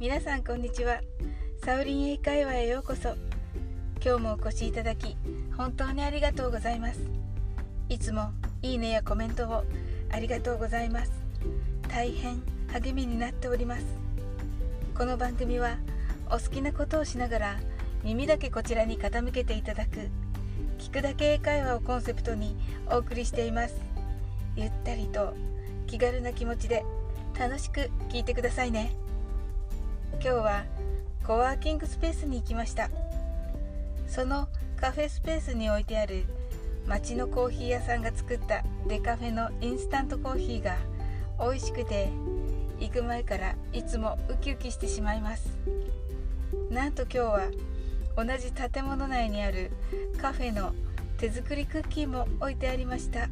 皆さんこんにちは。サウリン英会話へようこそ。今日もお越しいただき本当にありがとうございます。いつもいいねやコメントをありがとうございます。大変励みになっております。この番組はお好きなことをしながら耳だけこちらに傾けていただく聞くだけ英会話をコンセプトにお送りしています。ゆったりと気軽な気持ちで楽しく聞いてくださいね。今日はコワーキングスペースに行きました。そのカフェスペースに置いてある町のコーヒー屋さんが作ったデカフェのインスタントコーヒーが美味しくて行く前からいつもウキウキしてしまいます。なんと今日は同じ建物内にあるカフェの手作りクッキーも置いてありました。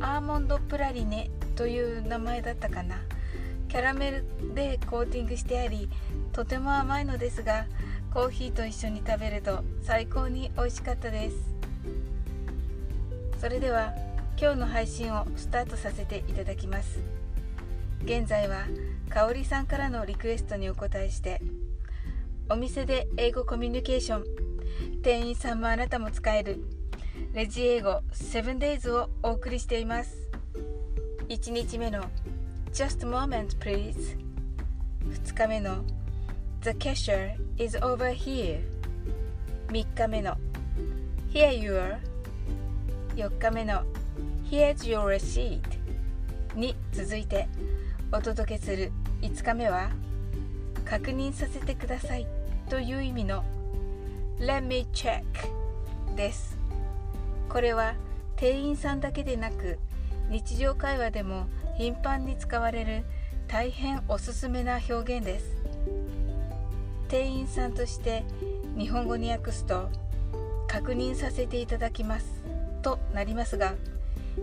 アーモンドプラリネという名前だったかな。キャラメルでコーティングしてありとても甘いのですがコーヒーと一緒に食べると最高に美味しかったです。それでは今日の配信をスタートさせていただきます。現在はかおりさんからのリクエストにお答えしてお店で英語コミュニケーション店員さんもあなたも使えるレジ英語 7days をお送りしています。1日目の Just a moment please 2日目の The cashier is over here 3日目の Here you are 4日目の Here's your receipt に続いてお届けする5日目は確認させてくださいという意味の Let me check ですこれは店員さんだけでなく日常会話でも頻繁に使われる大変おすすめな表現です。店員さんとして日本語に訳すと確認させていただきますとなりますが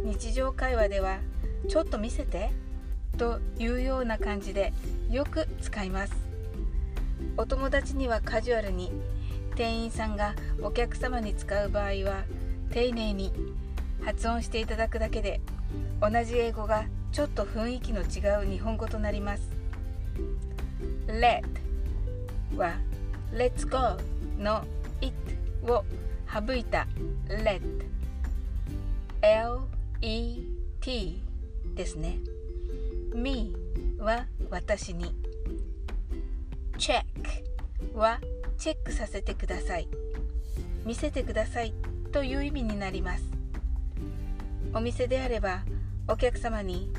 日常会話ではちょっと見せてというような感じでよく使います。お友達にはカジュアルに店員さんがお客様に使う場合は丁寧に発音していただくだけで同じ英語がちょっと雰囲気の違う日本語となります。Let は Let's go の it を省いた。Let L-E-T ですね。Me は私に。Check はチェックさせてください。見せてくださいという意味になります。お店であればお客様に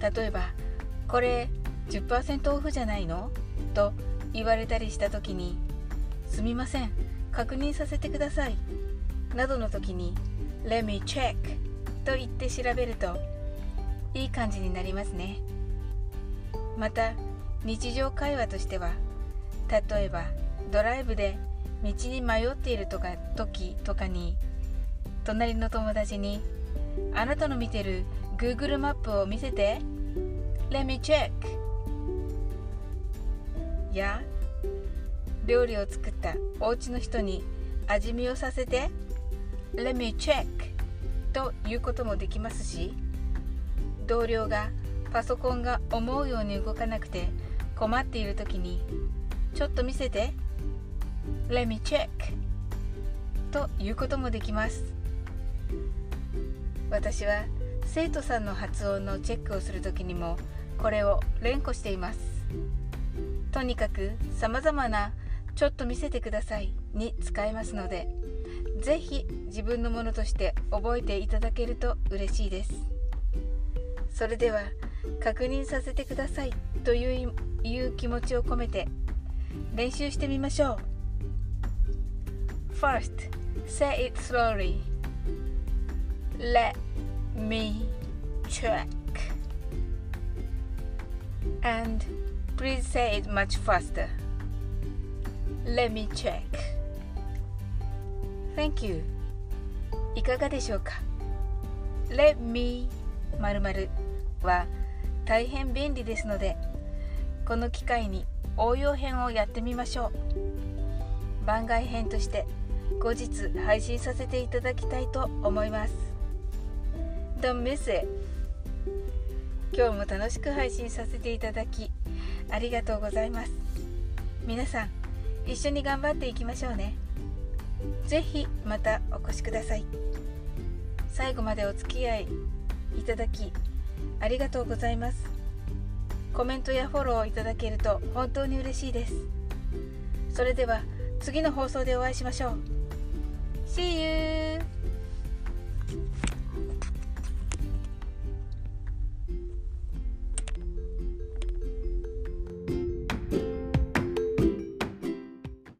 例えば「これ10%オフじゃないの?」と言われたりした時に「すみません確認させてください」などの時に「Let me check」と言って調べるといい感じになりますねまた日常会話としては例えばドライブで道に迷っているとか時とかに隣の友達に「あなたの見てる Google マップを見せて。Let me check」や料理を作った。お家の人に味見をさせて。Let me check. ということもできますし。同僚がパソコンが思うように動かなくて困っている時にちょっと見せて。Let me check. ということもできます。私は生徒さんの発音のチェックをする時にもこれを連呼しています。とにかく様々なちょっと見せてくださいに使えますのでぜひ自分のものとして覚えていただけると嬉しいです。それでは確認させてくださいといういう気持ちを込めて練習してみましょう。First, say it slowly. Let me check. And please say it much faster. Let me check. Thank you. いかがでしょうか? Let me 〇〇は大変便利ですのでこの機会に応用編をやってみましょう番外編として後日配信させていただきたいと思います Don't miss it 今日も楽しく配信させていただきありがとうございます。皆さん一緒に頑張っていきましょうね。是非またお越しください。最後までお付き合いいただきありがとうございます。コメントやフォローいただけると本当に嬉しいです。それでは次の放送でお会いしましょう。See you!